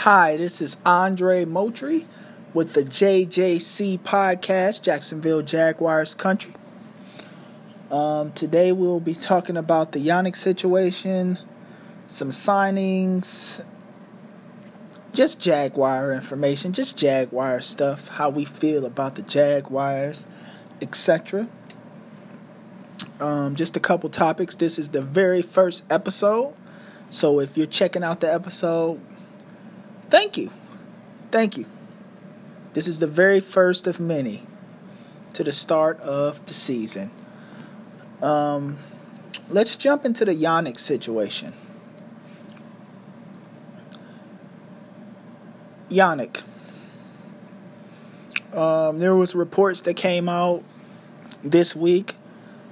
Hi, this is Andre Moultrie with the JJC podcast, Jacksonville Jaguars Country. Um, today we'll be talking about the Yannick situation, some signings, just Jaguar information, just Jaguar stuff, how we feel about the Jaguars, etc. Um, just a couple topics. This is the very first episode. So if you're checking out the episode, thank you. Thank you. This is the very first of many to the start of the season. Um, let's jump into the Yannick situation. Yannick. Um, there was reports that came out this week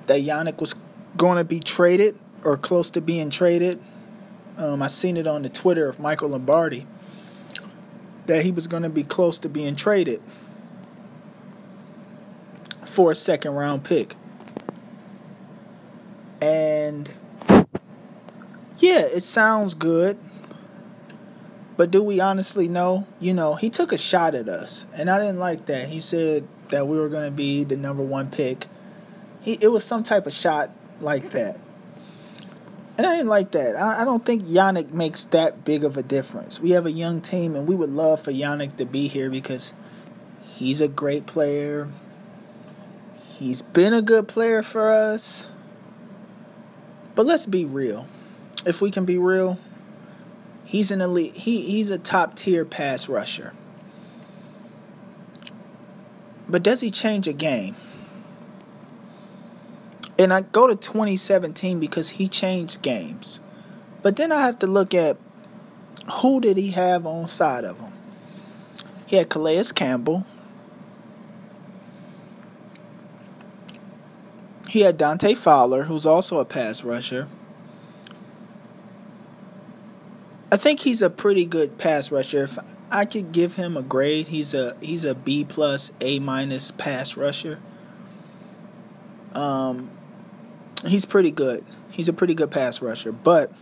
that Yannick was going to be traded or close to being traded. Um, I seen it on the Twitter of Michael Lombardi that he was going to be close to being traded for a second round pick. And yeah, it sounds good. But do we honestly know? You know, he took a shot at us, and I didn't like that. He said that we were going to be the number one pick. He it was some type of shot like that, and I didn't like that. I, I don't think Yannick makes that big of a difference. We have a young team, and we would love for Yannick to be here because he's a great player. He's been a good player for us. But let's be real. If we can be real, He's an elite. He he's a top tier pass rusher. But does he change a game? And I go to 2017 because he changed games. But then I have to look at who did he have on side of him. He had Calais Campbell. He had Dante Fowler, who's also a pass rusher. I think he's a pretty good pass rusher. If I could give him a grade, he's a he's a B plus A minus pass rusher. Um, he's pretty good. He's a pretty good pass rusher, but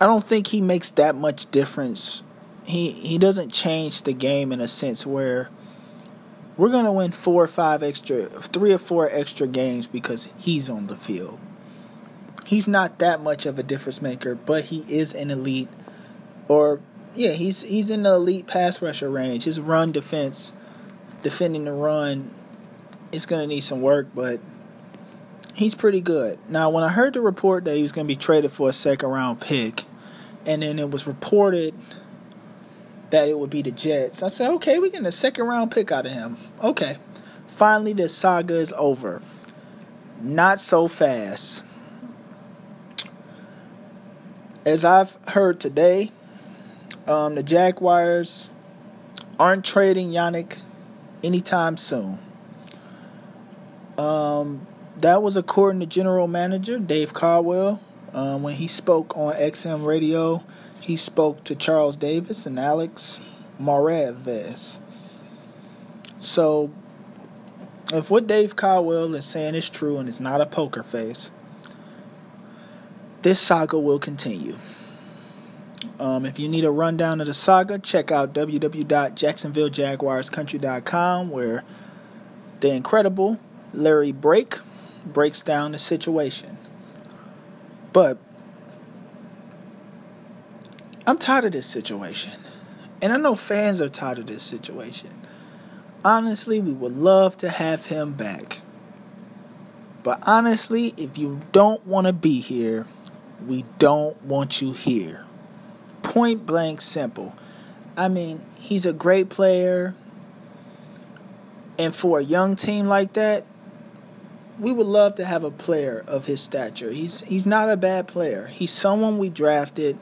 I don't think he makes that much difference. He he doesn't change the game in a sense where we're gonna win four or five extra, three or four extra games because he's on the field he's not that much of a difference maker, but he is an elite or yeah, he's he's in the elite pass rusher range. His run defense, defending the run, is gonna need some work, but he's pretty good. Now, when I heard the report that he was gonna be traded for a second round pick, and then it was reported that it would be the Jets, I said, okay, we're getting a second round pick out of him. Okay, finally, the saga is over. Not so fast as I've heard today, um, the Jaguars aren't trading Yannick anytime soon. Um, that was according to General Manager Dave Caldwell. Um, when he spoke on XM Radio, he spoke to Charles Davis and Alex Marvez. So, if what Dave Caldwell is saying is true and it's not a poker face, this saga will continue. Um, if you need a rundown of the saga, check out www.jacksonvillejaguarscountry.com where the incredible Larry Brake breaks down the situation. But I'm tired of this situation. And I know fans are tired of this situation. Honestly, we would love to have him back. But honestly, if you don't want to be here, we don't want you here. Point blank simple. I mean, he's a great player. And for a young team like that, we would love to have a player of his stature. He's he's not a bad player. He's someone we drafted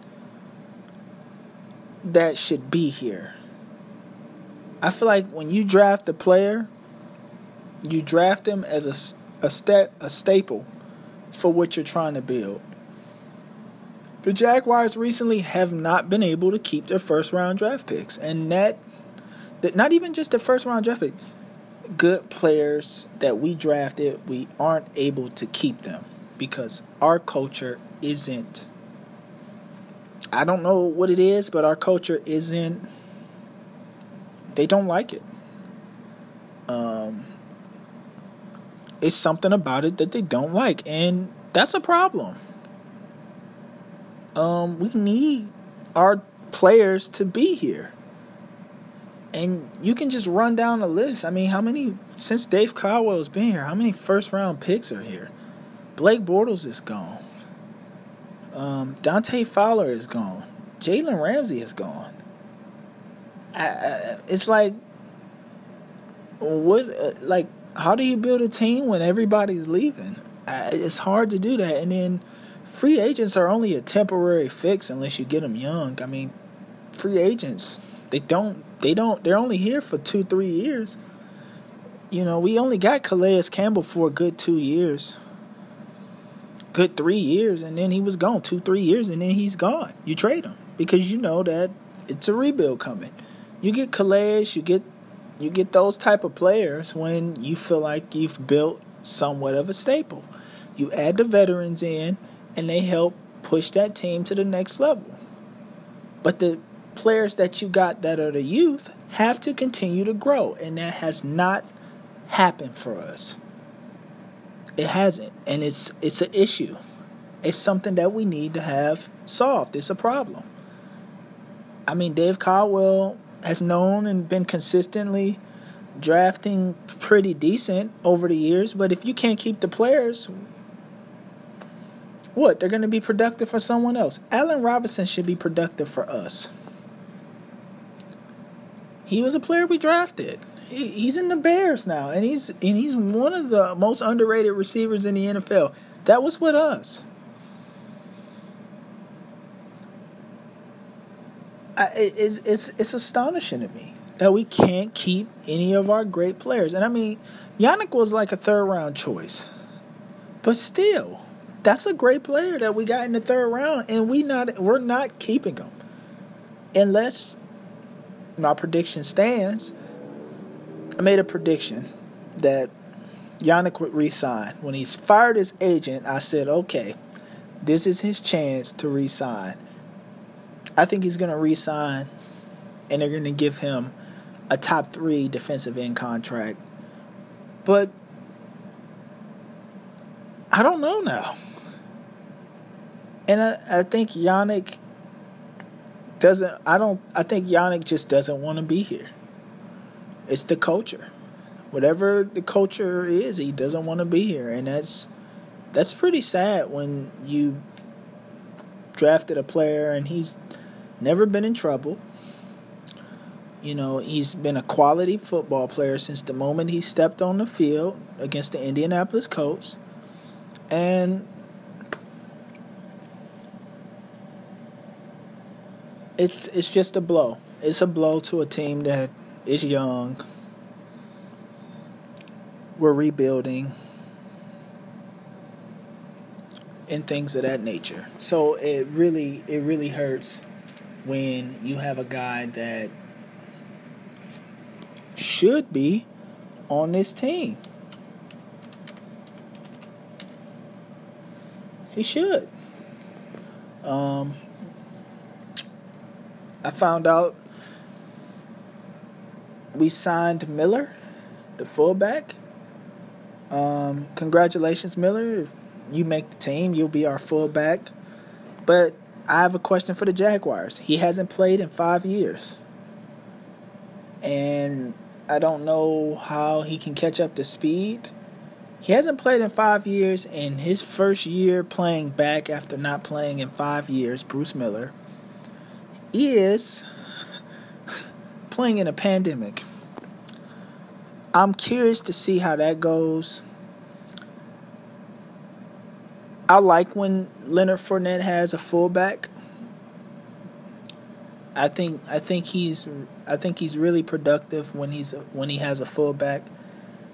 that should be here. I feel like when you draft a player, you draft him as a a, sta- a staple for what you're trying to build. The Jaguars recently have not been able to keep their first round draft picks, and that, that not even just the first round draft pick, good players that we drafted, we aren't able to keep them because our culture isn't I don't know what it is, but our culture isn't. They don't like it. Um, it's something about it that they don't like, and that's a problem. Um, we need our players to be here. And you can just run down the list. I mean, how many since Dave Caldwell's been here? How many first round picks are here? Blake Bortles is gone. Um, Dante Fowler is gone. Jalen Ramsey is gone. I, I, it's like, what? Uh, like, how do you build a team when everybody's leaving? I, it's hard to do that. And then free agents are only a temporary fix unless you get them young. I mean, free agents they don't they don't they're only here for two three years. You know, we only got Calais Campbell for a good two years, good three years, and then he was gone two three years, and then he's gone. You trade him because you know that it's a rebuild coming. You get Calais, you get you get those type of players when you feel like you've built somewhat of a staple. You add the veterans in, and they help push that team to the next level. But the players that you got that are the youth have to continue to grow, and that has not happened for us. It hasn't, and it's it's an issue. It's something that we need to have solved. It's a problem. I mean, Dave Caldwell has known and been consistently drafting pretty decent over the years, but if you can't keep the players, what? They're going to be productive for someone else. Allen Robinson should be productive for us. He was a player we drafted. He, he's in the Bears now, and he's and he's one of the most underrated receivers in the NFL. That was with us. I, it's, it's it's astonishing to me that we can't keep any of our great players. And I mean, Yannick was like a third round choice, but still, that's a great player that we got in the third round, and we not we're not keeping him unless my prediction stands. I made a prediction that Yannick would resign. When he's fired his agent, I said, okay, this is his chance to resign. I think he's going to resign, and they're going to give him a top three defensive end contract. But I don't know now. And I, I think Yannick doesn't I don't I think Yannick just doesn't want to be here. It's the culture. Whatever the culture is, he doesn't want to be here and that's that's pretty sad when you drafted a player and he's never been in trouble. You know, he's been a quality football player since the moment he stepped on the field against the Indianapolis Colts. And it's it's just a blow. It's a blow to a team that is young. We're rebuilding and things of that nature. So it really it really hurts when you have a guy that should be on this team. He should. Um, I found out we signed Miller, the fullback. Um, congratulations, Miller. If you make the team, you'll be our fullback. But I have a question for the Jaguars. He hasn't played in five years. And I don't know how he can catch up to speed. He hasn't played in five years, and his first year playing back after not playing in five years, Bruce Miller is playing in a pandemic. I'm curious to see how that goes. I like when Leonard Fournette has a fullback. I think I think he's I think he's really productive when he's when he has a fullback.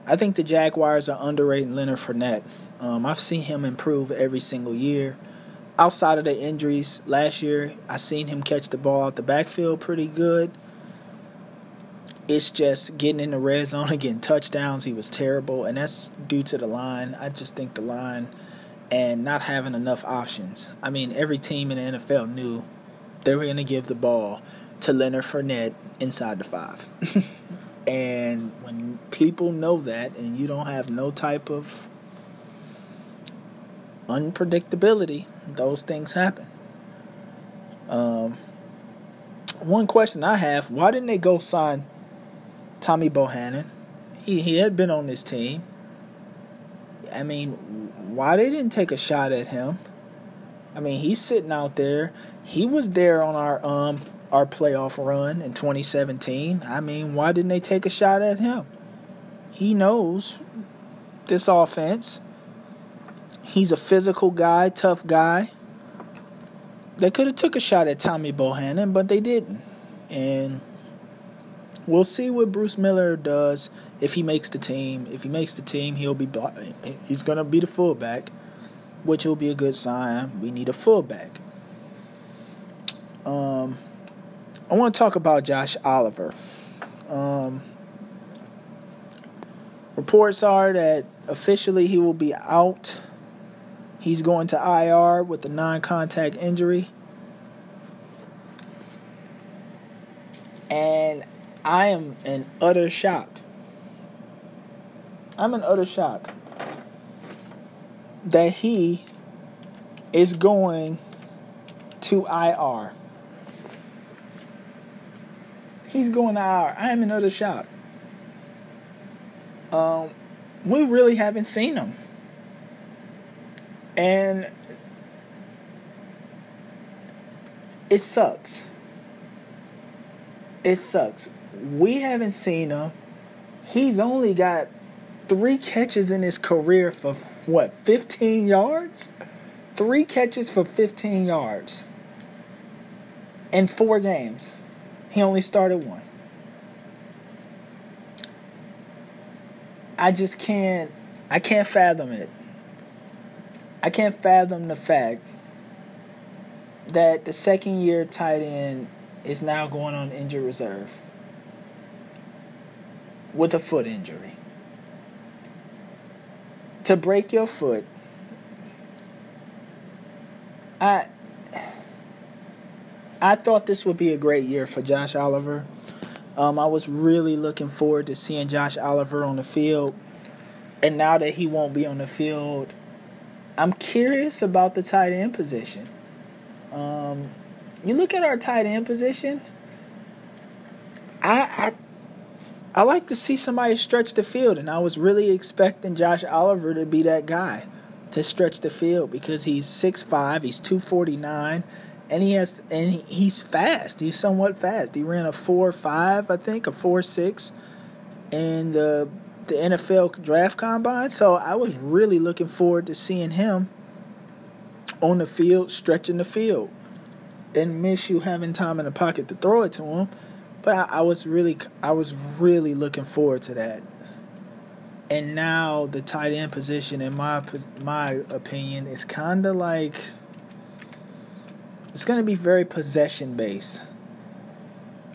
I think the Jaguars are underrating Leonard Fournette. Um, I've seen him improve every single year outside of the injuries last year, I seen him catch the ball out the backfield pretty good. It's just getting in the red zone and getting touchdowns. He was terrible, and that's due to the line. I just think the line and not having enough options. I mean, every team in the NFL knew they were going to give the ball to Leonard Fournette inside the five. and when people know that and you don't have no type of unpredictability, those things happen. Um, one question I have why didn't they go sign Tommy Bohanon? He, he had been on this team. I mean, why they didn't take a shot at him? I mean, he's sitting out there. He was there on our um our playoff run in 2017. I mean, why didn't they take a shot at him? He knows this offense. He's a physical guy, tough guy. They could have took a shot at Tommy Bohanon, but they didn't. And we'll see what Bruce Miller does if he makes the team. If he makes the team, he'll be he's going to be the fullback, which will be a good sign. We need a fullback. Um, I want to talk about Josh Oliver. Um, reports are that officially he will be out. He's going to IR with a non contact injury. And I am in utter shock. I'm in utter shock that he is going to IR. He's going to IR. I am in utter shock. Um, we really haven't seen him. And it sucks. It sucks. We haven't seen him. He's only got three catches in his career for what, 15 yards? Three catches for 15 yards in four games. He only started one. I just can't I can't fathom it. I can't fathom the fact that the second year tight end is now going on injured reserve with a foot injury. To break your foot, I I thought this would be a great year for Josh Oliver. Um, I was really looking forward to seeing Josh Oliver on the field. And now that he won't be on the field, I'm curious about the tight end position. Um, you look at our tight end position. I, I I like to see somebody stretch the field, and I was really expecting Josh Oliver to be that guy to stretch the field because he's 6'5", he's 249, and he has and he's fast. He's somewhat fast. He ran a four five, I think, a four six, the the NFL draft combine. So I was really looking forward to seeing him on the field, stretching the field, and Minshew having time in the pocket to throw it to him. But I, I was really, I was really looking forward to that. And now the tight end position, in my my opinion, is kind of like it's going to be very possession based,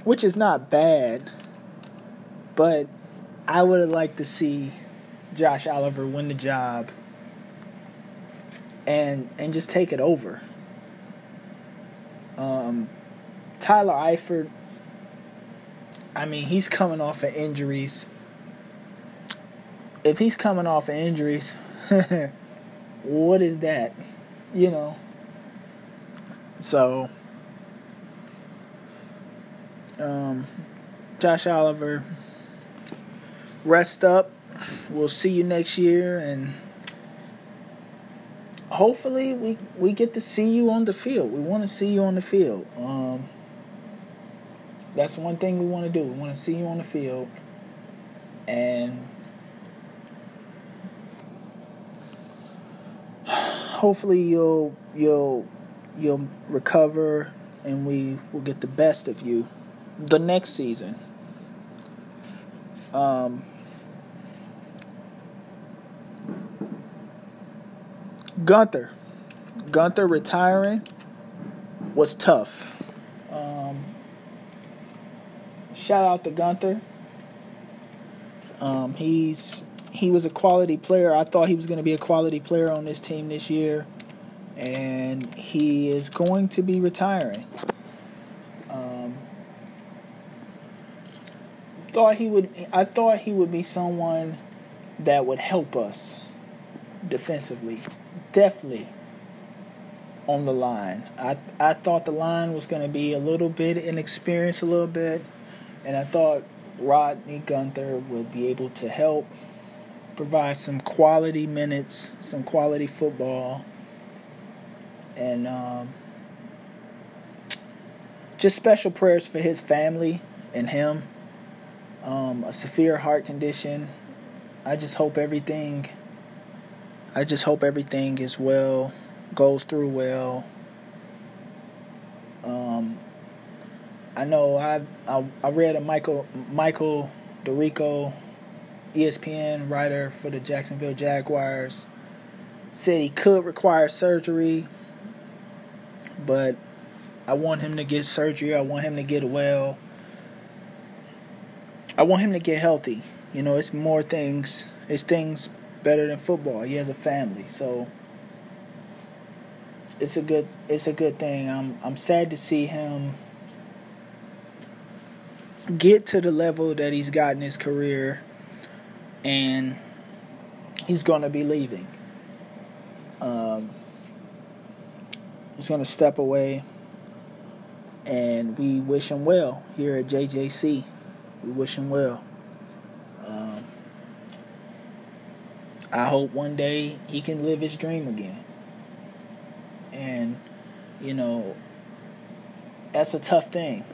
which is not bad. But I would have liked to see Josh Oliver win the job and and just take it over. Um, Tyler Eifert, I mean, he's coming off of injuries. If he's coming off of injuries, what is that? You know, so, um, Josh Oliver, rest up. We'll see you next year, and hopefully we we get to see you on the field. We want to see you on the field. Um, that's one thing we want to do. We want to see you on the field, and hopefully you'll you'll you'll recover and we will get the best of you the next season. Um, Gunter. Gunter retiring was tough. Um, shout out to Gunter. Um, he's he was a quality player. I thought he was going to be a quality player on this team this year and he is going to be retiring. Um, thought he would. I thought he would be someone that would help us defensively. Definitely on the line. I I thought the line was going to be a little bit inexperienced, a little bit, and I thought Rodney Gunter would be able to help provide some quality minutes, some quality football, and um, just special prayers for his family and him. Um, a severe heart condition. I just hope everything. I just hope everything is well, goes through well. Um, I know I, I I read a Michael Michael DiRocco, ESPN writer for the Jacksonville Jaguars, said he could require surgery, but I want him to get surgery. I want him to get well. I want him to get healthy. You know, it's more things. It's things better than football. He has a family, so it's a good. It's a good thing. I'm I'm sad to see him get to the level that he's got in his career and he's going to be leaving. Um, he's going to step away, and we wish him well here at JJC. We wish him well. I hope one day he can live his dream again. And, you know, that's a tough thing.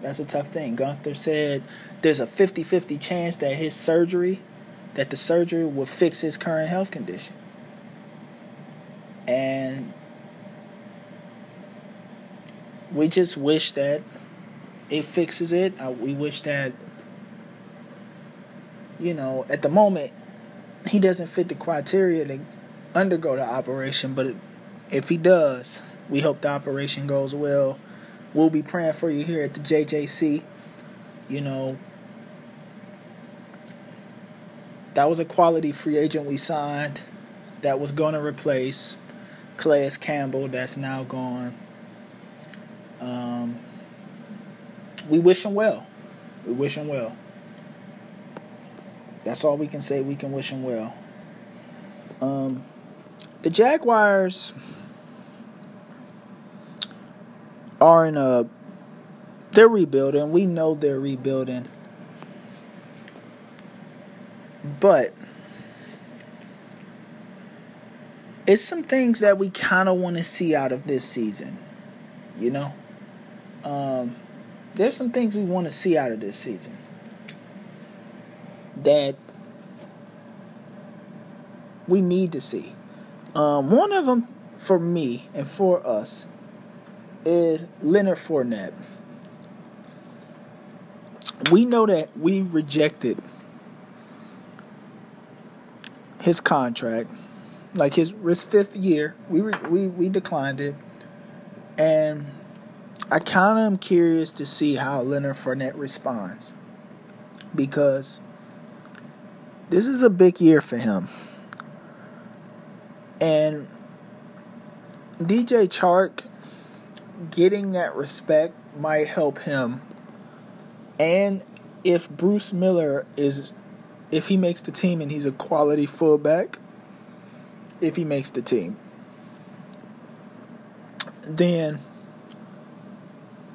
That's a tough thing. Gunter said there's a 50-50 chance that his surgery, that the surgery will fix his current health condition. And we just wish that it fixes it. We wish that, you know, at the moment, he doesn't fit the criteria to undergo the operation. But if he does, we hope the operation goes well We'll be praying for you here at the JJC. You know, that was a quality free agent we signed that was going to replace Calais Campbell, that's now gone. Um, we wish him well. We wish him well. That's all we can say. We can wish him well. Um, the Jaguars are in a they're rebuilding. We know they're rebuilding. But it's some things that we kind of want to see out of this season. You know? Um, there's some things we want to see out of this season that we need to see. Um, one of them for me and for us is Leonard Fournette. We know that we rejected his contract, like his his fifth year. We we we declined it, and I kind of am curious to see how Leonard Fournette responds because this is a big year for him, and DJ Chark getting that respect might help him. And if Bruce Miller is, if he makes the team and he's a quality fullback, if he makes the team, then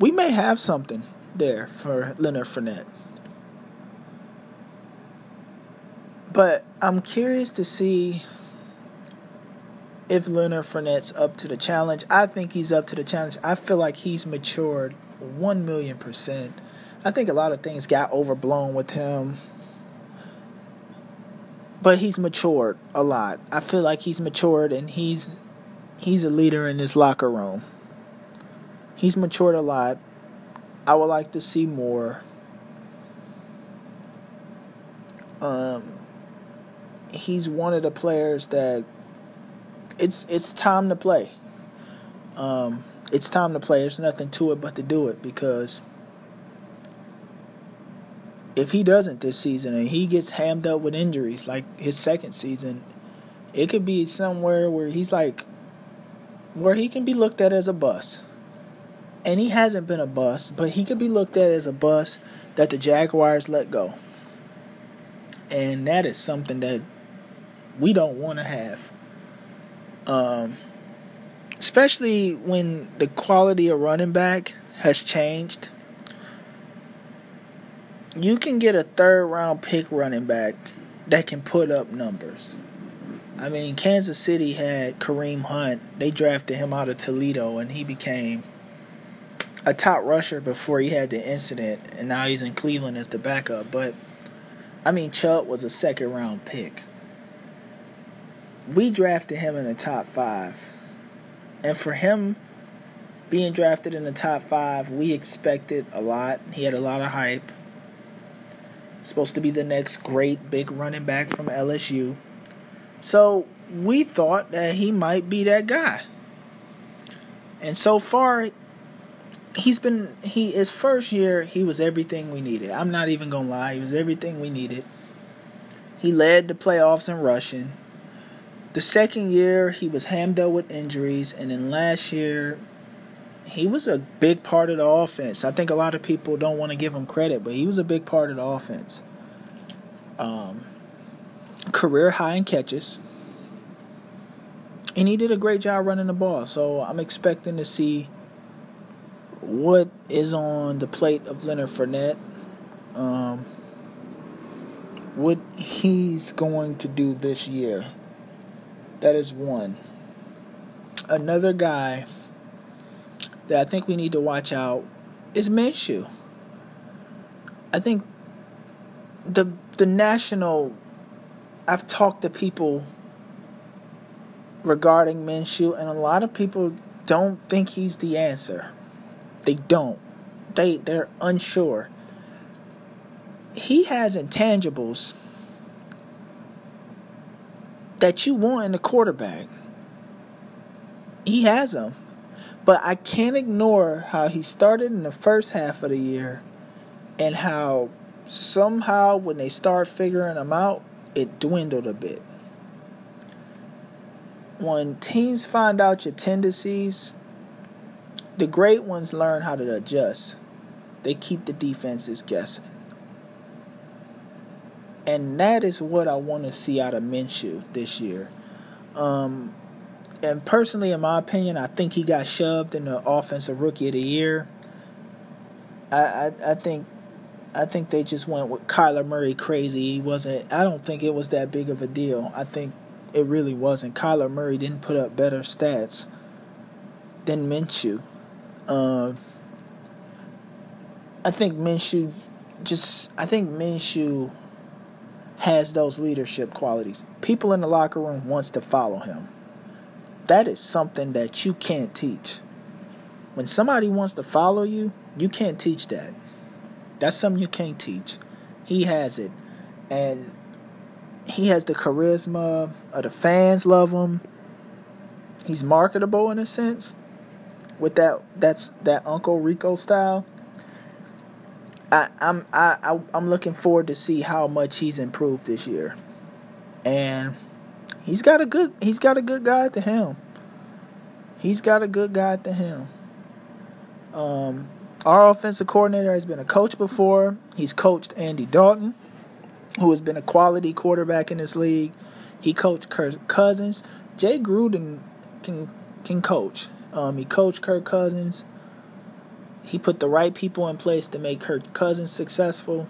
we may have something there for Leonard Fournette. But I'm curious to see if Leonard Fournette's up to the challenge. I think he's up to the challenge. I feel like he's matured one million percent. I think a lot of things got overblown with him. But he's matured a lot. I feel like he's matured and he's he's a leader in his locker room. He's matured a lot. I would like to see more. Um, he's one of the players that it's it's time to play. Um, it's time to play. There's nothing to it but to do it because if he doesn't this season and he gets hammed up with injuries like his second season, it could be somewhere where he's like where he can be looked at as a bust. and he hasn't been a bust, but he could be looked at as a bust that the Jaguars let go. And that is something that we don't want to have. Um, especially when the quality of running back has changed. You can get a third round pick running back that can put up numbers. I mean, Kansas City had Kareem Hunt. They drafted him out of Toledo, and he became a top rusher before he had the incident, and now he's in Cleveland as the backup. But I mean, Chubb was a second round pick. We drafted him in the top five, and for him being drafted in the top five, we expected a lot. He had a lot of hype. Supposed to be the next great big running back from LSU. So we thought that he might be that guy. And so far, he's been he his first year he was everything we needed. I'm not even gonna lie, he was everything we needed. He led the playoffs in rushing. The second year he was hammed up with injuries, and then last year he was a big part of the offense. I think a lot of people don't want to give him credit, but he was a big part of the offense. Um, career high in catches. And he did a great job running the ball. So I'm expecting to see what is on the plate of Leonard Fournette. Um, what he's going to do this year. That is one. Another guy that I think we need to watch out is Minshew. I think the the national I've talked to people regarding Minshew, and a lot of people don't think he's the answer. They don't. They they're unsure. He has intangibles that you want in a quarterback. He has them. But I can't ignore how he started in the first half of the year and how somehow when they start figuring him out, it dwindled a bit. When teams find out your tendencies, the great ones learn how to adjust. They keep the defenses guessing. And that is what I want to see out of Minshew this year. Um, and personally, in my opinion, I think he got shoved in the offensive rookie of the year. I, I, I think I think they just went with Kyler Murray crazy. He wasn't. I don't think it was that big of a deal. I think it really wasn't. Kyler Murray didn't put up better stats than Minshew. Uh, I think Minshew just. I think Minshew has those leadership qualities. People in the locker room wants to follow him. That is something that you can't teach. When somebody wants to follow you, you can't teach that. That's something you can't teach. He has it. And he has the charisma of the fans love him. He's marketable in a sense. With that that's that Uncle Rico style. I'm I, I I'm looking forward to see how much he's improved this year. And he's got a good he's got a good guy to helm. He's got a good guy to helm. Um, our offensive coordinator has been a coach before. He's coached Andy Dalton, who has been a quality quarterback in this league. He coached Kirk Cousins. Jay Gruden can can coach. Um, he coached Kirk Cousins. He put the right people in place to make Kirk Cousins successful.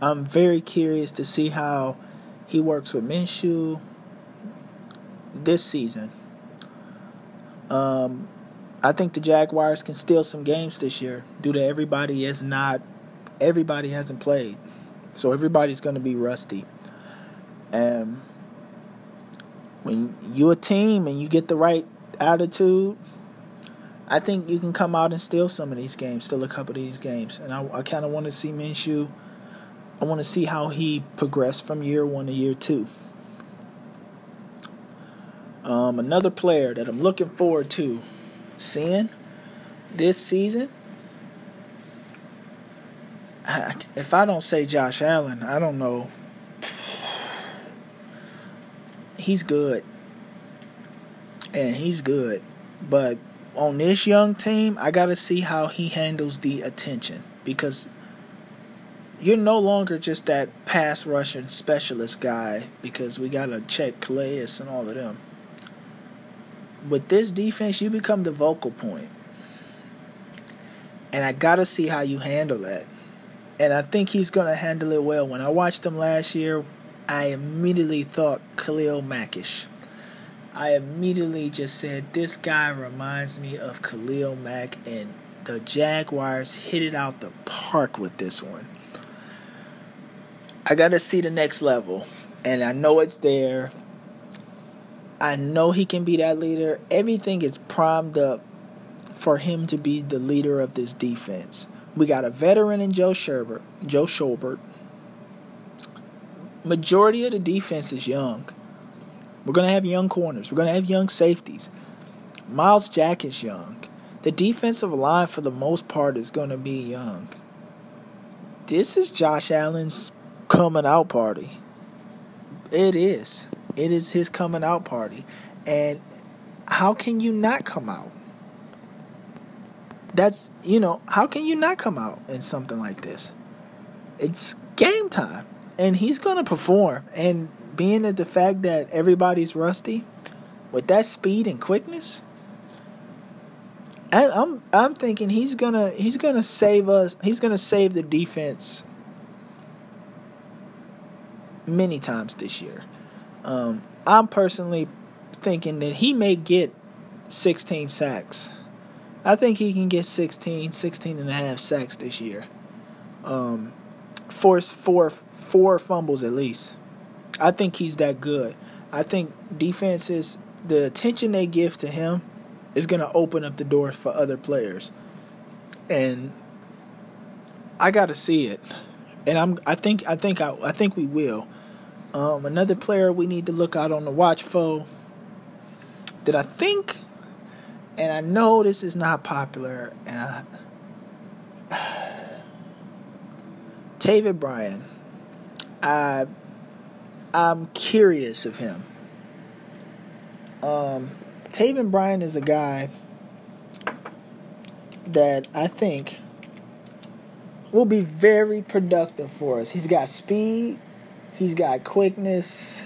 I'm very curious to see how he works with Minshew this season. Um, I think the Jaguars can steal some games this year due to everybody is not everybody hasn't played. So everybody's going to be rusty. And when you're a team and you get the right attitude, I think you can come out and steal some of these games, steal a couple of these games. And I, I kind of want to see Minshew. I want to see how he progressed from year one to year two. Um, another player that I'm looking forward to seeing this season, if I don't say Josh Allen, I don't know. He's good. And he's good. But on this young team, I got to see how he handles the attention because you're no longer just that pass rushing specialist guy because we got to check Calais and all of them. With this defense, you become the vocal point. And I got to see how you handle that. And I think he's going to handle it well. When I watched him last year, I immediately thought Khalil Mackish. I immediately just said, This guy reminds me of Khalil Mack, and the Jaguars hit it out the park with this one. I got to see the next level, and I know it's there. I know he can be that leader. Everything is primed up for him to be the leader of this defense. We got a veteran in Joe Sherbert, Joe Schobert. Majority of the defense is young. We're going to have young corners. We're going to have young safeties. Myles Jack is young. The defensive line, for the most part, is going to be young. This is Josh Allen's coming out party. It is. It is his coming out party. And how can you not come out? That's, you know, how can you not come out in something like this? It's game time. And he's going to perform. And being at the fact that everybody's rusty, with that speed and quickness, I, I'm I'm thinking he's gonna he's gonna save us. He's gonna save the defense many times this year. Um, I'm personally thinking that he may get 16 sacks. I think he can get 16, 16 and a half sacks this year. Um, force four, four fumbles at least. I think he's that good. I think defenses, the attention they give to him is going to open up the door for other players. And I got to see it. And I'm I think I think I, I think we will. Um, another player we need to look out on the watch for that I think and I know this is not popular and I Taven Bryan. I I'm curious of him. Um, Taven Bryan is a guy that I think will be very productive for us. He's got speed, he's got quickness.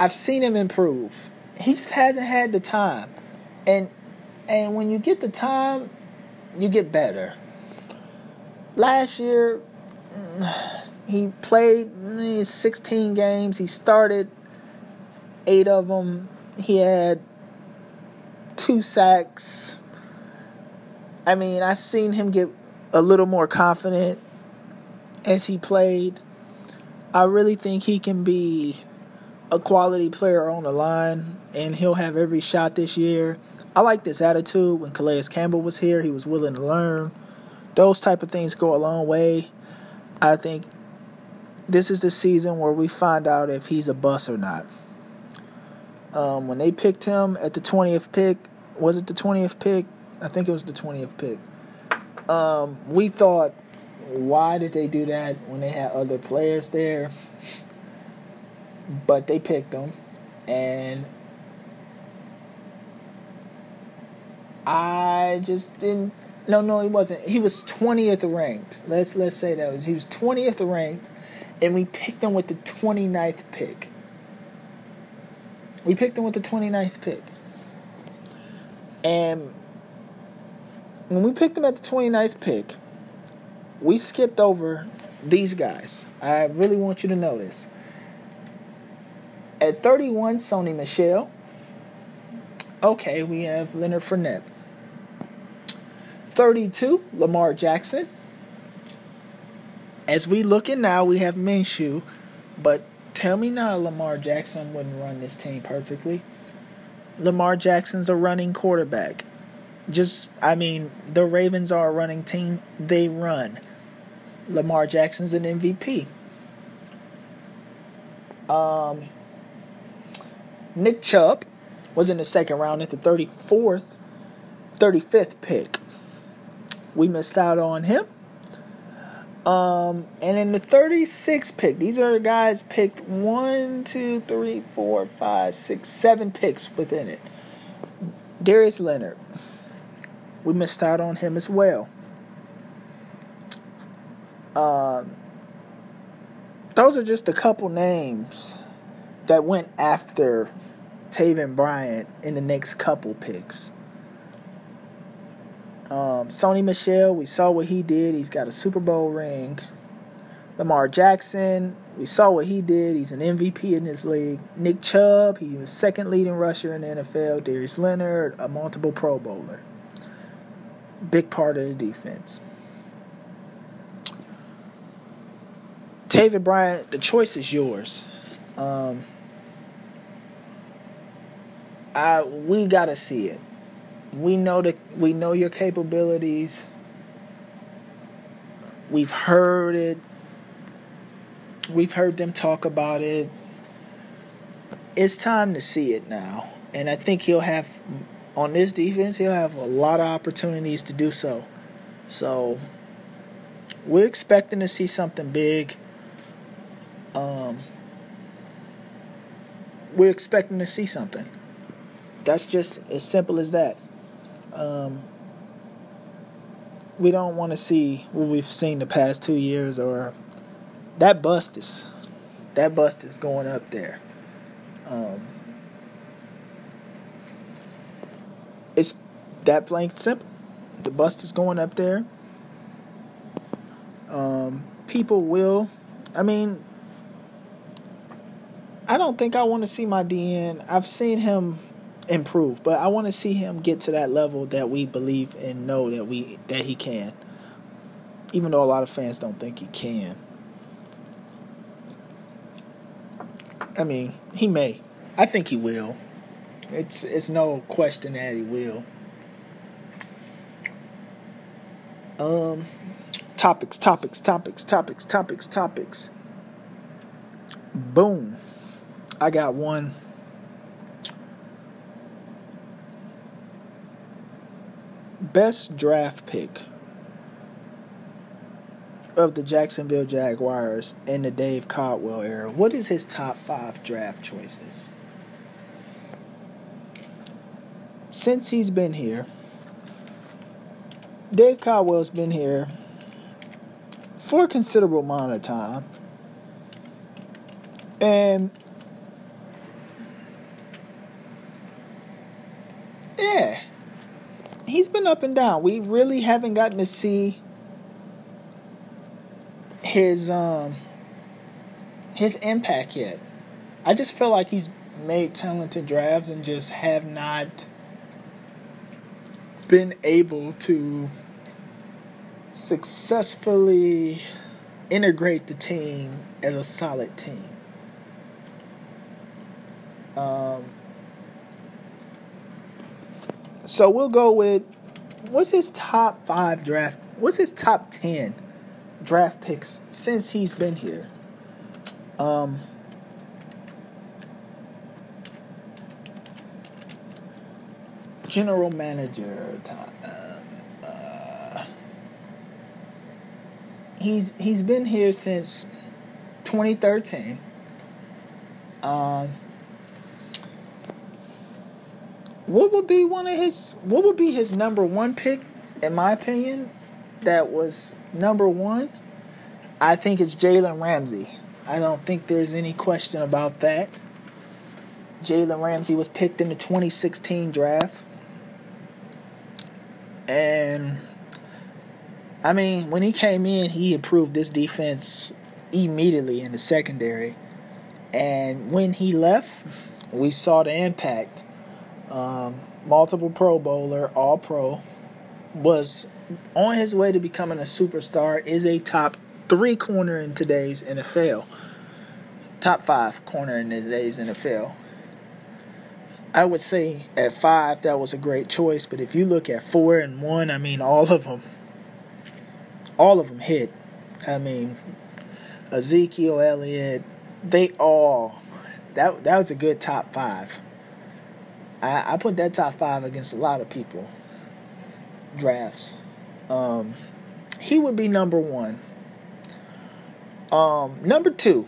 I've seen him improve. He just hasn't had the time. And and when you get the time, you get better. Last year he played 16 games. He started eight of them. He had two sacks. I mean, I seen him get a little more confident as he played. I really think he can be a quality player on the line, and he'll have every shot this year. I like this attitude. When Calais Campbell was here, he was willing to learn. Those type of things go a long way. I think this is the season where we find out if he's a bust or not. Um, when they picked him at the 20th pick, was it the 20th pick? I think it was the 20th pick. Um, we thought, why did they do that when they had other players there? But they picked him, and I just didn't. No, no, he wasn't. He was 20th ranked. Let's let's say that was he was 20th ranked and we picked them with the 29th pick. We picked them with the 29th pick. And when we picked them at the 29th pick, we skipped over these guys. I really want you to know this. At 31, Sony Michel. Okay, we have Leonard Fournette. 32, Lamar Jackson as we looking now, we have Minshew, but tell me now Lamar Jackson wouldn't run this team perfectly. Lamar Jackson's a running quarterback. Just, I mean, the Ravens are a running team. They run. Lamar Jackson's an MVP. Um, Nick Chubb was in the second round at the 34th, 35th pick. We missed out on him. Um, and in the 36 pick, these are the guys picked one, two, three, four, five, six, seven picks within it. Darius Leonard. We missed out on him as well. Um, those are just a couple names that went after Taven Bryant in the next couple picks. Um, Sony Michel, we saw what he did. He's got a Super Bowl ring. Lamar Jackson, we saw what he did. He's an MVP in his league. Nick Chubb, he was second leading rusher in the NFL. Darius Leonard, a multiple Pro Bowler. Big part of the defense. Taven Bryan, the choice is yours. Um, I we gotta see it. We know that we know your capabilities. We've heard it. We've heard them talk about it. It's time to see it now. And I think he'll have on this defense, he'll have a lot of opportunities to do so. So we're expecting to see something big. Um, we're expecting to see something. That's just as simple as that. Um, we don't want to see what we've seen the past two years, or that bust is that bust is going up there. Um, it's that plain simple. The bust is going up there. Um, people will. I mean, I don't think I want to see my DN. I've seen him improve, but I want to see him get to that level that we believe and know that we that he can. Even though a lot of fans don't think he can. I mean, he may. I think he will. It's it's no question that he will. Um topics, topics, topics, topics, topics, topics. Boom. I got one. Best draft pick of the Jacksonville Jaguars in the Dave Caldwell era. What is his top five draft choices? Since he's been here, Dave Caldwell's been here for a considerable amount of time. And Yeah. He's been up and down. We really haven't gotten to see his um his impact yet. I just feel like he's made talented drafts and just have not been able to successfully integrate the team as a solid team. Um, so we'll go with what's his top five draft? What's his top ten draft picks since he's been here? Um, general manager. Uh, he's he's been here since 2013. Um, what would be one of his what would be his number one pick in my opinion that was number one? I think it's jalen ramsey. I don't think there's any question about that. Jalen ramsey was picked in the 2016 draft. And i mean when he came in he improved this defense immediately in the secondary. And when he left we saw the impact um, multiple Pro Bowler, All Pro, was on his way to becoming a superstar. Is a top three corner in today's NFL, top five corner in today's NFL. I would say at five that was a great choice, but if you look at four and one, I mean all of them, all of them hit. I mean Ezekiel Elliott, they all that that was a good top five. I, I put that top five against a lot of people. Drafts. Um, he would be number one. Um, number two.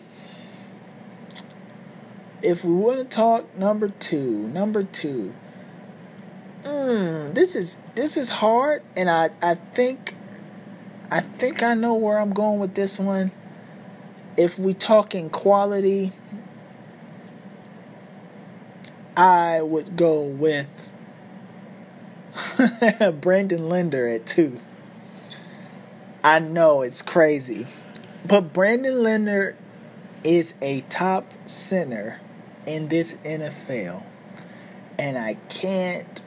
If we want to talk number two, number two. mm, this is this is hard, and I I think I think I know where I'm going with this one. If we talking quality, I would go with Brandon Linder at two. I know it's crazy, but Brandon Linder is a top center in this NFL, and I can't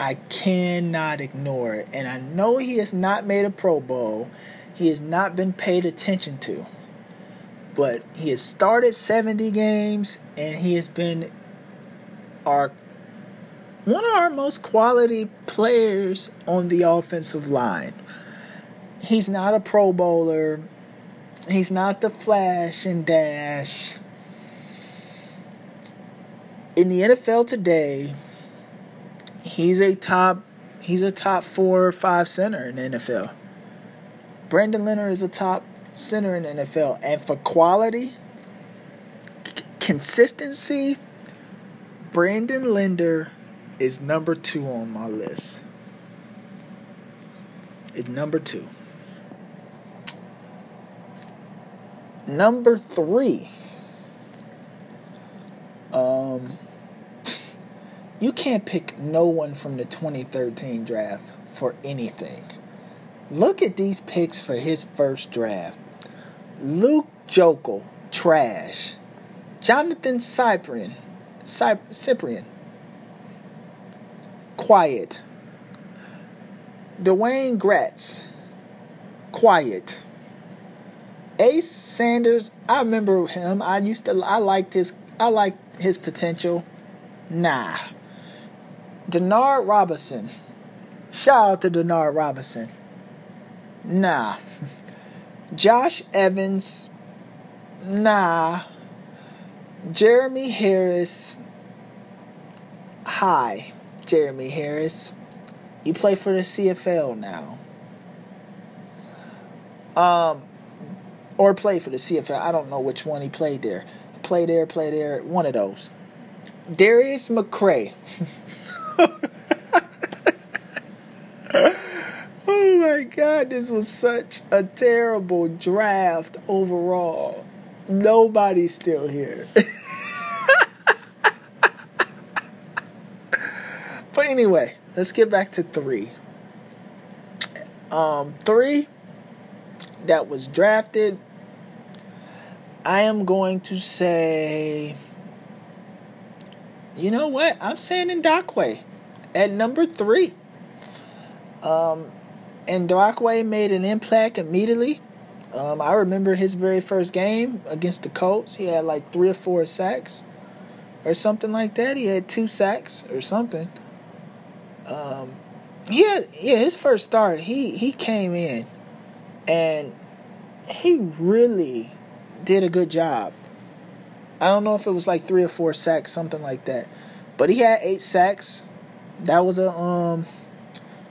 I cannot ignore it. And I know he has not made a Pro Bowl. He has not been paid attention to. But he has started 70 games and he has been our one of our most quality players on the offensive line. He's not a Pro Bowler. He's not the flash and dash. In the NFL today, he's a top he's a top four or five center in the NFL. Brandon Linder is a top center in the NFL, and for quality, c- consistency, Brandon Linder is number two on my list. Is number two. Number three. Um you can't pick no one from the 2013 draft for anything. Look at these picks for his first draft. Luke Joeckel, trash. Johnathan Cyprien, Cyprien, quiet. Dwayne Gratz, quiet. Ace Sanders, I remember him. I used to I liked his I liked his potential. Nah. Denard Robinson. Shout out to Denard Robinson. Nah. Josh Evans. Nah. Jeremy Harris. Hi, Jeremy Harris. You play for the CFL now. Um, or play for the CFL. I don't know which one he played there. Play there, play there. One of those. Darius McCray. oh my god, this was such a terrible draft overall. Nobody's still here. but anyway, let's get back to three. Um, three that was drafted. I am going to say you know what? I'm saying in Ngakoue at number three. Um, and Ngakoue made an impact immediately. Um, I remember his very first game against the Colts. He had like three or four sacks or something like that. He had two sacks or something. Um, yeah, his first start, he, he came in and he really did a good job. I don't know if it was like three or four sacks, something like that. But he had eight sacks. That was a um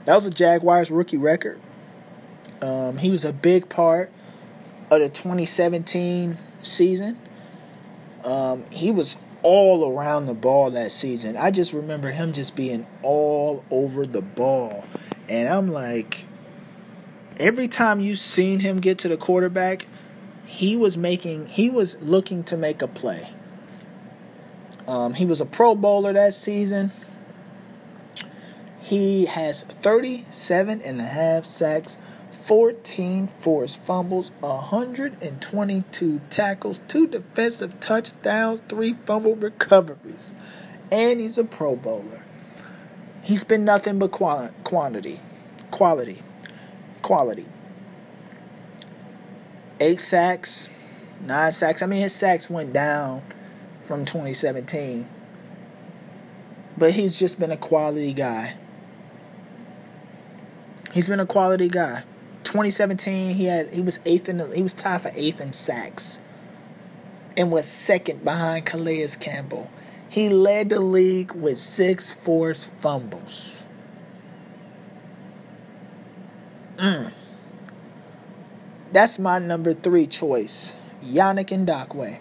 that was a Jaguars rookie record. Um, he was a big part of the 2017 season. Um, he was all around the ball that season. I just remember him just being all over the ball. And I'm like, every time you seen him get to the quarterback, he was making he was looking to make a play. Um, he was a Pro Bowler that season. He has 37 and a half sacks, 14 forced fumbles, 122 tackles, two defensive touchdowns, three fumble recoveries. And he's a Pro Bowler. He's been nothing but quantity, quality, quality eight sacks, nine sacks. I mean, his sacks went down from 2017, but he's just been a quality guy. He's been a quality guy. 2017, he had he was eighth in he was tied for eighth in sacks, and was second behind Calais Campbell. He led the league with six forced fumbles. Mm. That's my number three choice. Yannick Ngakoue.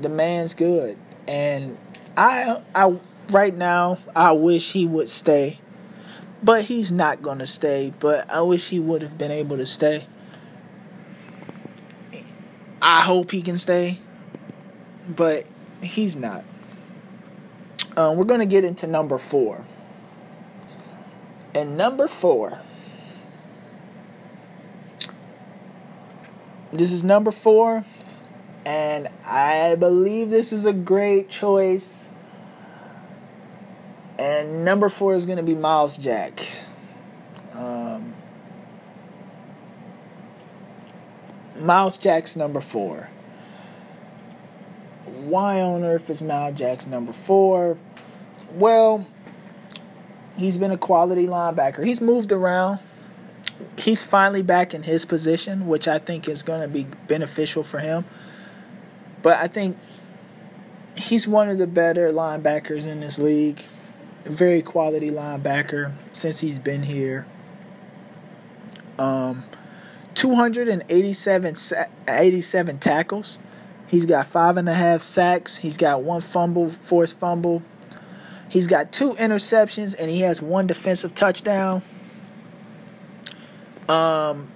The man's good. And I I right now, I wish he would stay. But he's not going to stay. But I wish he would have been able to stay. I hope he can stay. But he's not. Uh, we're going to get into number four. And number four. This is number four. And I believe this is a great choice. And number four is going to be Myles Jack. Um, Myles Jack's number four. Why on earth is Myles Jack's number four? Well, he's been a quality linebacker. He's moved around. He's finally back in his position, which I think is going to be beneficial for him. But I think he's one of the better linebackers in this league. Very quality linebacker since he's been here. Um, 287 87 tackles. He's got five and a half sacks. He's got one fumble, forced fumble. He's got two interceptions and he has one defensive touchdown. Um,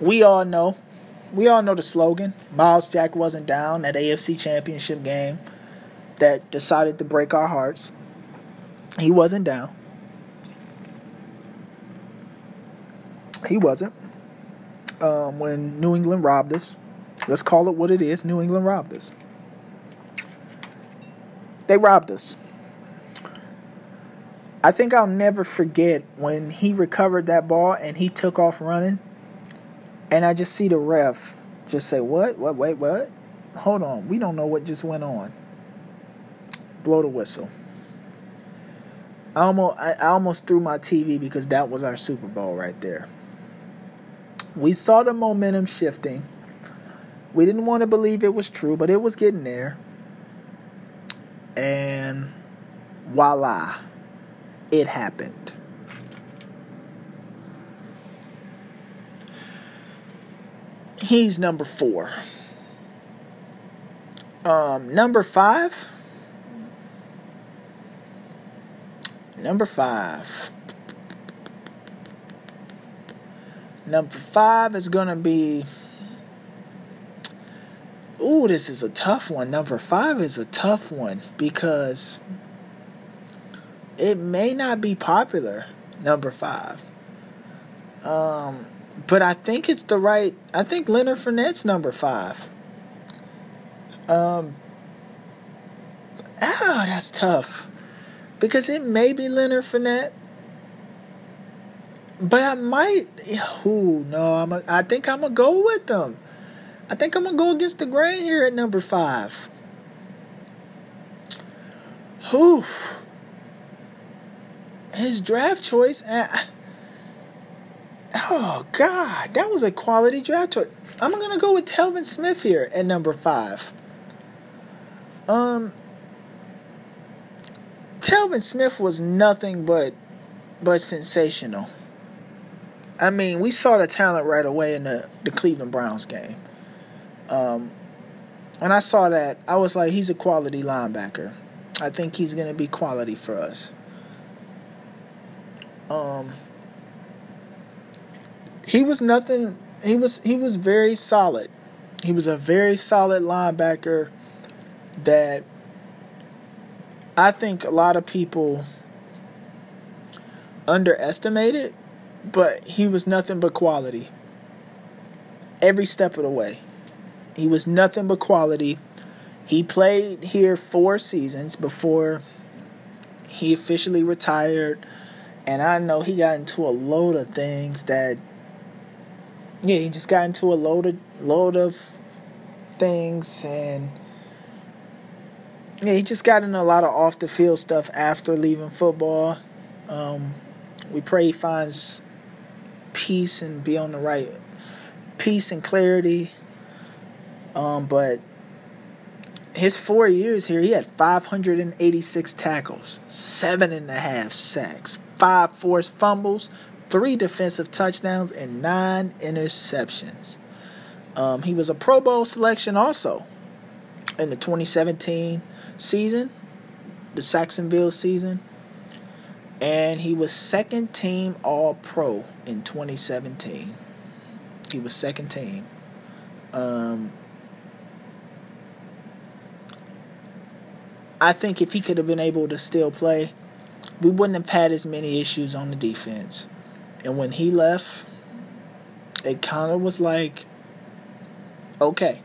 we all know, we all know the slogan. Myles Jack wasn't down that AFC Championship game that decided to break our hearts. He wasn't down. He wasn't. Um, when New England robbed us, let's call it what it is. New England robbed us. They robbed us. I think I'll never forget when he recovered that ball and he took off running. And I just see the ref just say, What? What? Wait, what? Hold on. We don't know what just went on. Blow the whistle. I almost, I almost threw my TV because that was our Super Bowl right there. We saw the momentum shifting. We didn't want to believe it was true, but it was getting there. And voila it happened. He's number four. Um, number five. Number five. Number five is going to be. Ooh, this is a tough one. Number five is a tough one because it may not be popular, number five. Um, but I think it's the right. I think Leonard Fournette's number five. Um, oh, that's tough because it may be Leonard Fournette, but I might. Who? No, I'm. A, I think I'm gonna go with them. I think I'm gonna go against the grain here at number five. Whew his draft choice. oh God, that was a quality draft choice. I'm gonna go with Telvin Smith here at number five. Um, Telvin Smith was nothing but but sensational. I mean, we saw the talent right away in the, the Cleveland Browns game. Um, and I saw that, I was like, he's a quality linebacker. I think he's going to be quality for us. Um, he was nothing. He was he was very solid. He was a very solid linebacker that I think a lot of people underestimated, but he was nothing but quality. Every step of the way. He was nothing but quality. He played here four seasons before he officially retired and I know he got into a load of things that yeah, he just got into a load of load of things and yeah, he just got in a lot of off the field stuff after leaving football. Um, we pray he finds peace and be on the right peace and clarity. Um, but his four years here, he had 586 tackles, seven and a half sacks, five forced fumbles, three defensive touchdowns, and nine interceptions. Um, he was a Pro Bowl selection also in the 2017 season. the Sacksonville season, and he was second team All Pro in 2017. He was second team. Um, I think if he could have been able to still play, we wouldn't have had as many issues on the defense. And when he left, it kind of was like, okay.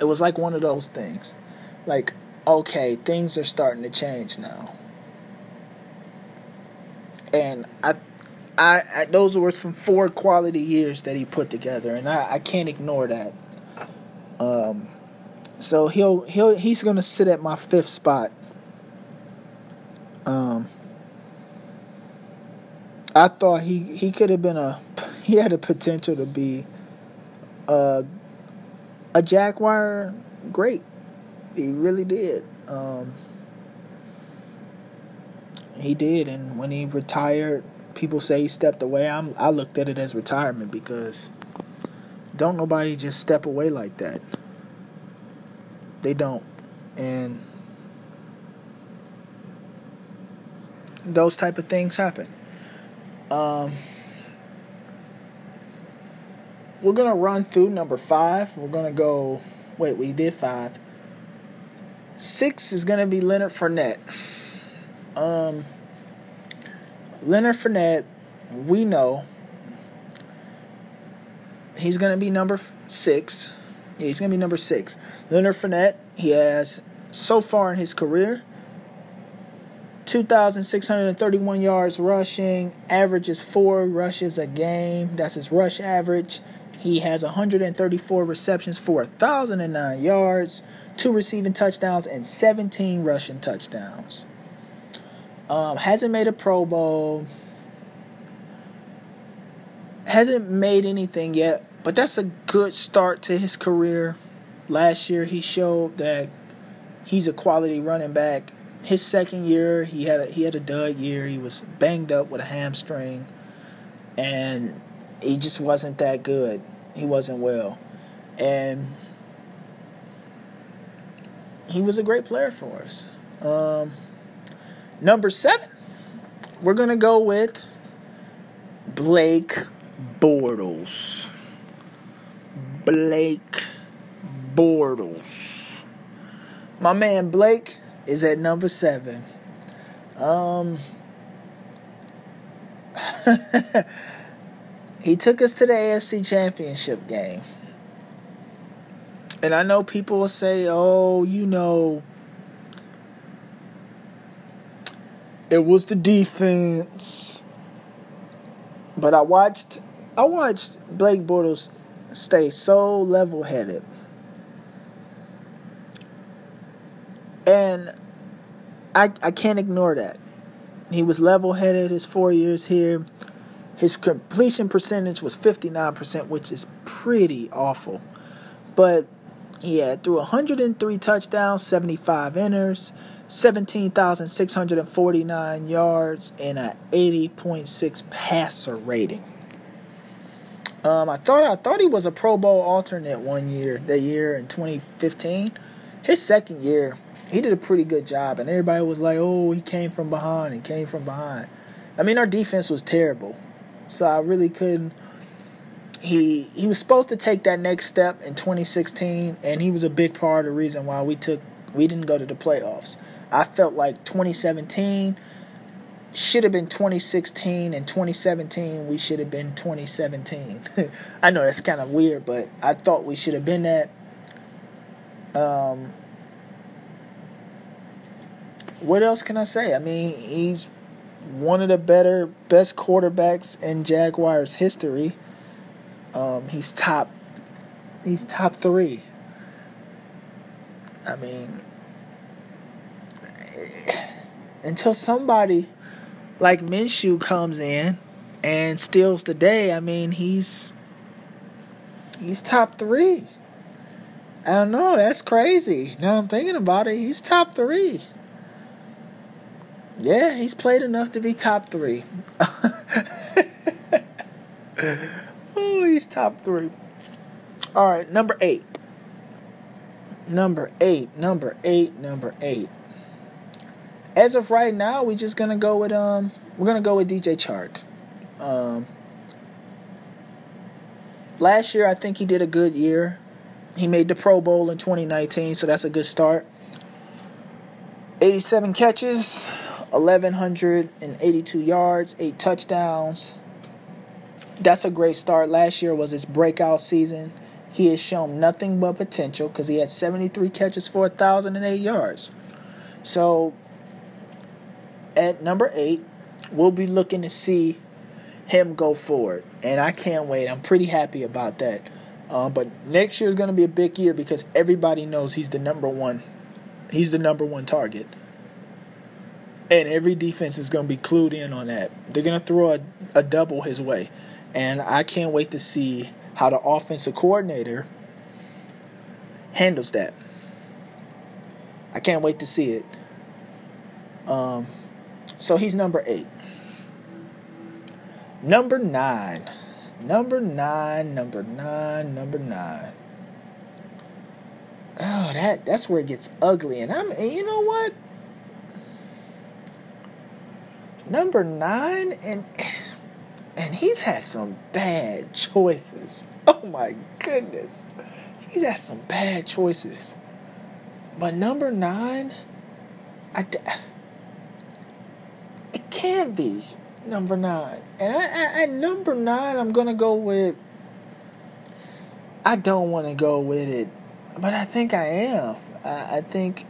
It was like one of those things. Like, okay, things are starting to change now. And I, I, I those were some four quality years that he put together, and I, I can't ignore that. Um, so he'll he'll he's gonna sit at my fifth spot. Um, I thought he he could have been a he had a potential to be a a Jaguar great. He really did. Um, he did, and when he retired, people say he stepped away. I'm I looked at it as retirement because don't nobody just step away like that. They don't, and those type of things happen. Um, we're gonna run through number five. We're gonna go. Wait, we did five. Six is gonna be Leonard Fournette. Um, Leonard Fournette, we know he's gonna be number six. Yeah, he's gonna be number six. Leonard Fournette, he has so far in his career 2,631 yards rushing, averages four rushes a game. That's his rush average. He has 134 receptions for 1,009 yards, two receiving touchdowns, and 17 rushing touchdowns. Um, hasn't made a Pro Bowl. Hasn't made anything yet, but that's a good start to his career. Last year, he showed that he's a quality running back his second year, he had a, he had a dud year. He was banged up with a hamstring, and he just wasn't that good. He wasn't well, and he was a great player for us. Um, number seven, we're gonna go with Blake Bortles. Blake Bortles. My man Blake is at number seven. Um, he took us to the AFC Championship game. And I know people will say, oh, you know, it was the defense. But I watched I watched Blake Bortles stay so level headed. And I, I can't ignore that. He was level headed his four years here. His completion percentage was 59%, which is pretty awful. But had threw 103 touchdowns, 75 inners, 17,649 yards, and an 80.6 passer rating. Um, I thought I thought he was a Pro Bowl alternate one year, that year in 2015. His second year, he did a pretty good job, and everybody was like, "Oh, he came from behind. He came from behind." I mean, our defense was terrible, so I really couldn't. He he was supposed to take that next step in 2016, and he was a big part of the reason why we took we didn't go to the playoffs. I felt like 2017 should have been 2016 and 2017 we should have been 2017 i know that's kind of weird but i thought we should have been that um, what else can I say? I mean, he's one of the better, best quarterbacks in Jaguars history. Um, he's top. He's top three. I mean, until somebody like Minshew comes in and steals the day, I mean, he's he's top three. I don't know. That's crazy. Now I'm thinking about it. He's top three. Yeah, he's played enough to be top three. oh, he's top three. All right, number eight. Number eight, number eight, number eight. as of right now, we're just gonna go with um, we're gonna go with DJ Chark. Um, last year, I think he did a good year. He made the Pro Bowl in 2019, so that's a good start. 87 catches, 1,182 yards, 8 touchdowns. That's a great start. Last year was his breakout season. He has shown nothing but potential because he had 73 catches for 1,008 yards. So, at number 8, we'll be looking to see him go forward. And I can't wait. I'm pretty happy about that. Uh, but next year is going to be a big year because everybody knows he's the number one. He's the number one target. And every defense is going to be clued in on that. They're going to throw a, a double his way. And I can't wait to see how the offensive coordinator handles that. I can't wait to see it. Um, so he's number eight. Number nine. Number nine, number nine, number nine. Oh, that that's where it gets ugly. And I'm and you know what? Number nine and and he's had some bad choices. Oh my goodness. He's had some bad choices. But number nine, I, it can't be number nine. And I, I, at number nine, I'm going to go with. I don't want to go with it, but I think I am. I, I think.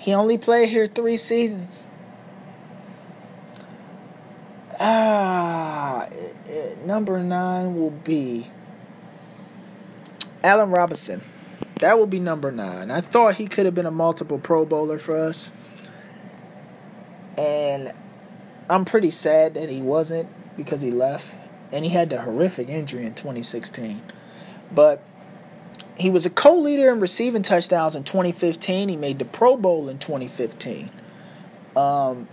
He only played here three seasons. Ah, it, it, number nine will be Allen Robinson. That will be number nine. I thought he could have been a multiple Pro Bowler for us. And I'm pretty sad that he wasn't because he left. And he had the horrific injury in 2016. But he was a co leader in receiving touchdowns in 2015. He made the Pro Bowl in 2015. Um,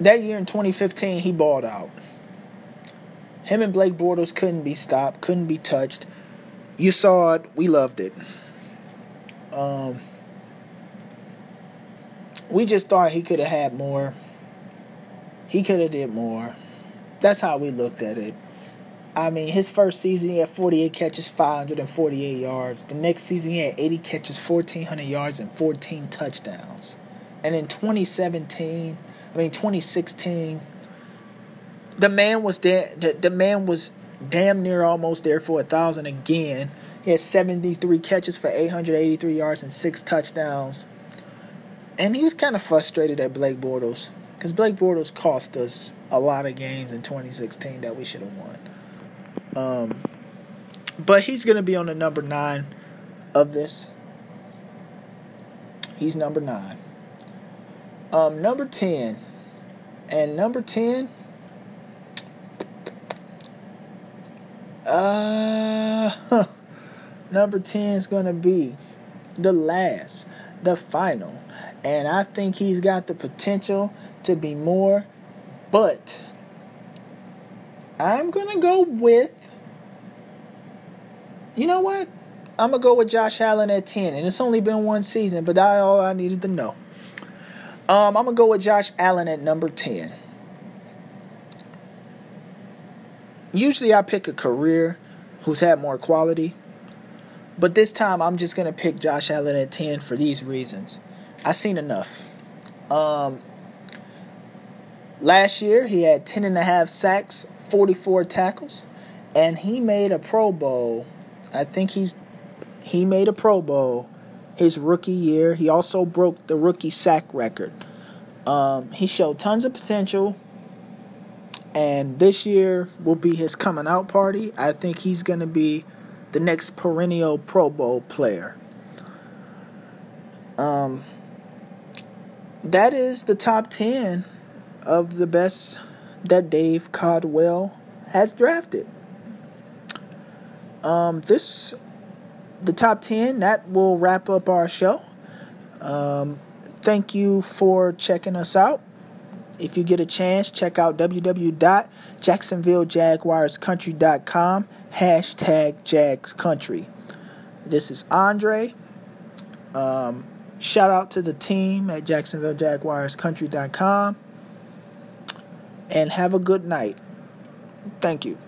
that year in 2015, he balled out. Him and Blake Bortles couldn't be stopped, couldn't be touched. You saw it, we loved it. Um, we just thought he could have had more. He could have did more. That's how we looked at it. I mean, his first season he had 48 catches, 548 yards. The next season he had 80 catches, 1400 yards, and 14 touchdowns. And in 2017, I mean 2016, the man was there. The, the man was damn near almost there for a thousand again. He had 73 catches for 883 yards and six touchdowns. And he was kind of frustrated at Blake Bortles because Blake Bortles cost us a lot of games in 2016 that we should have won. Um, but he's going to be on the number nine of this. He's number nine. Um, number 10. And number 10 Uh, number 10 is going to be the last, the final. And I think he's got the potential to be more. But I'm going to go with. You know what? I'm going to go with Josh Allen at 10. And it's only been one season, but that's all I needed to know. Um, I'm going to go with Josh Allen at number 10. usually I pick a career who's had more quality. But this time I'm just gonna pick Josh Allen at 10 for these reasons. I've seen enough. Um, last year he had 10 and a half sacks, 44 tackles, and he made a Pro Bowl. I think he's he made a Pro Bowl his rookie year. He also broke the rookie sack record. Um, he showed tons of potential and this year will be his coming out party. I think he's going to be the next perennial Pro Bowl player. Um, that is the top 10 of the best that Dave Caldwell has drafted. Um, this, the top 10, that will wrap up our show. Um, thank you for checking us out. If you get a chance, check out www.jacksonvillejaguarscountry.com, hashtag JagsCountry. This is Andre. Um, shout out to the team at JacksonvilleJaguarsCountry.com. And have a good night. Thank you.